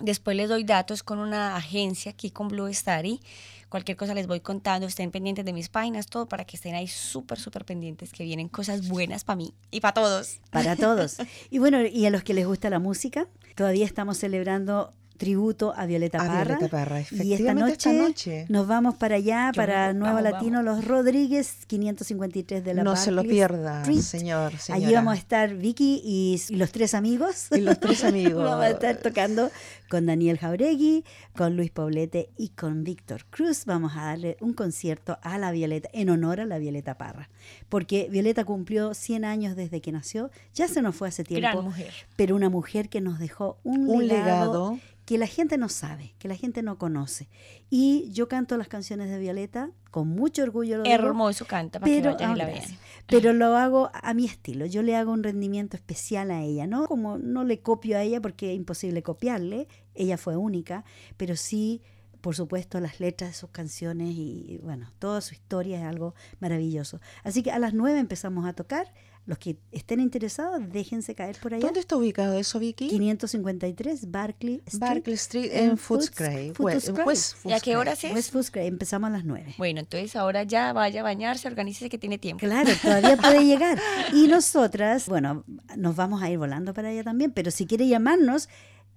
Después les doy datos con una agencia aquí con Blue Starry. Cualquier cosa les voy contando, estén pendientes de mis páginas, todo para que estén ahí súper, súper pendientes, que vienen cosas buenas para mí y para todos. para todos. Y bueno, y a los que les gusta la música, todavía estamos celebrando tributo a Violeta A Parra. Violeta Parra, y esta efectivamente, noche, esta noche. nos vamos para allá, Yo para Nuevo vamos, Latino Los Rodríguez, 553 de la No se lo pierda, Street. señor, señora. Allí vamos a estar Vicky y, y los tres amigos. Y los tres amigos. vamos a estar tocando con Daniel Jauregui, con Luis Poblete y con Víctor Cruz. Vamos a darle un concierto a la Violeta, en honor a la Violeta Parra. Porque Violeta cumplió 100 años desde que nació. Ya se nos fue hace tiempo. Gran mujer. Pero una mujer que nos dejó un, Un legado, legado. Que la gente no sabe, que la gente no conoce. Y yo canto las canciones de Violeta con mucho orgullo. Lo digo, Hermoso canta para la vean. pero lo hago a mi estilo. Yo le hago un rendimiento especial a ella, ¿no? Como no le copio a ella porque es imposible copiarle, ella fue única, pero sí, por supuesto, las letras de sus canciones y, bueno, toda su historia es algo maravilloso. Así que a las nueve empezamos a tocar. Los que estén interesados, déjense caer por allá. ¿Dónde está ubicado eso, Vicky? 553 Barclay Street. Barclay Street en Footscray. ¿Y a qué horas es? West Footscray. Empezamos a las 9. Bueno, entonces ahora ya vaya a bañarse, organícese que tiene tiempo. Claro, todavía puede llegar. Y nosotras, bueno, nos vamos a ir volando para allá también, pero si quiere llamarnos,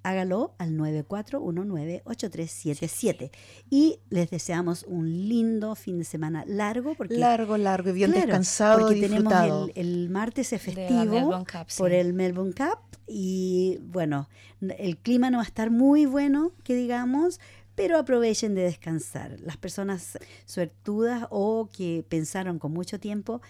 hágalo al 9419-8377. Y les deseamos un lindo fin de semana largo, porque Largo, largo y bien Claro, descansado porque y tenemos disfrutado. el, el martes es festivo Melbourne Cup, sí. por el Melbourne Cup y bueno, el clima no va a estar muy bueno, que digamos, pero aprovechen de descansar. Las personas suertudas o que pensaron con mucho tiempo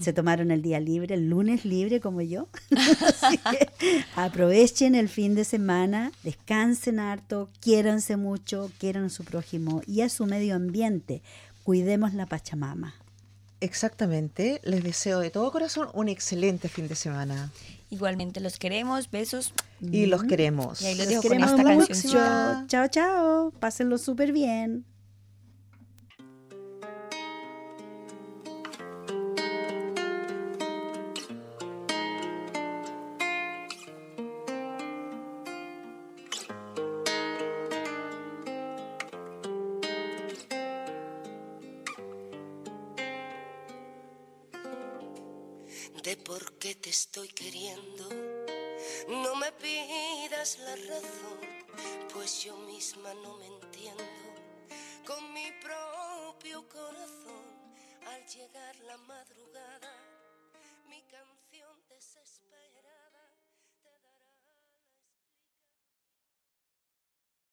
se tomaron el día libre, el lunes libre como yo. Así que aprovechen el fin de semana, descansen harto, quiéranse mucho, quieran a su prójimo y a su medio ambiente. Cuidemos la Pachamama. Exactamente. Les deseo de todo corazón un excelente fin de semana. Igualmente los queremos, besos. Y los queremos. Y ahí los Los dejo con queremos esta mucho. cancioncita. Chao, chao. Pásenlo súper bien. Llegar la madrugada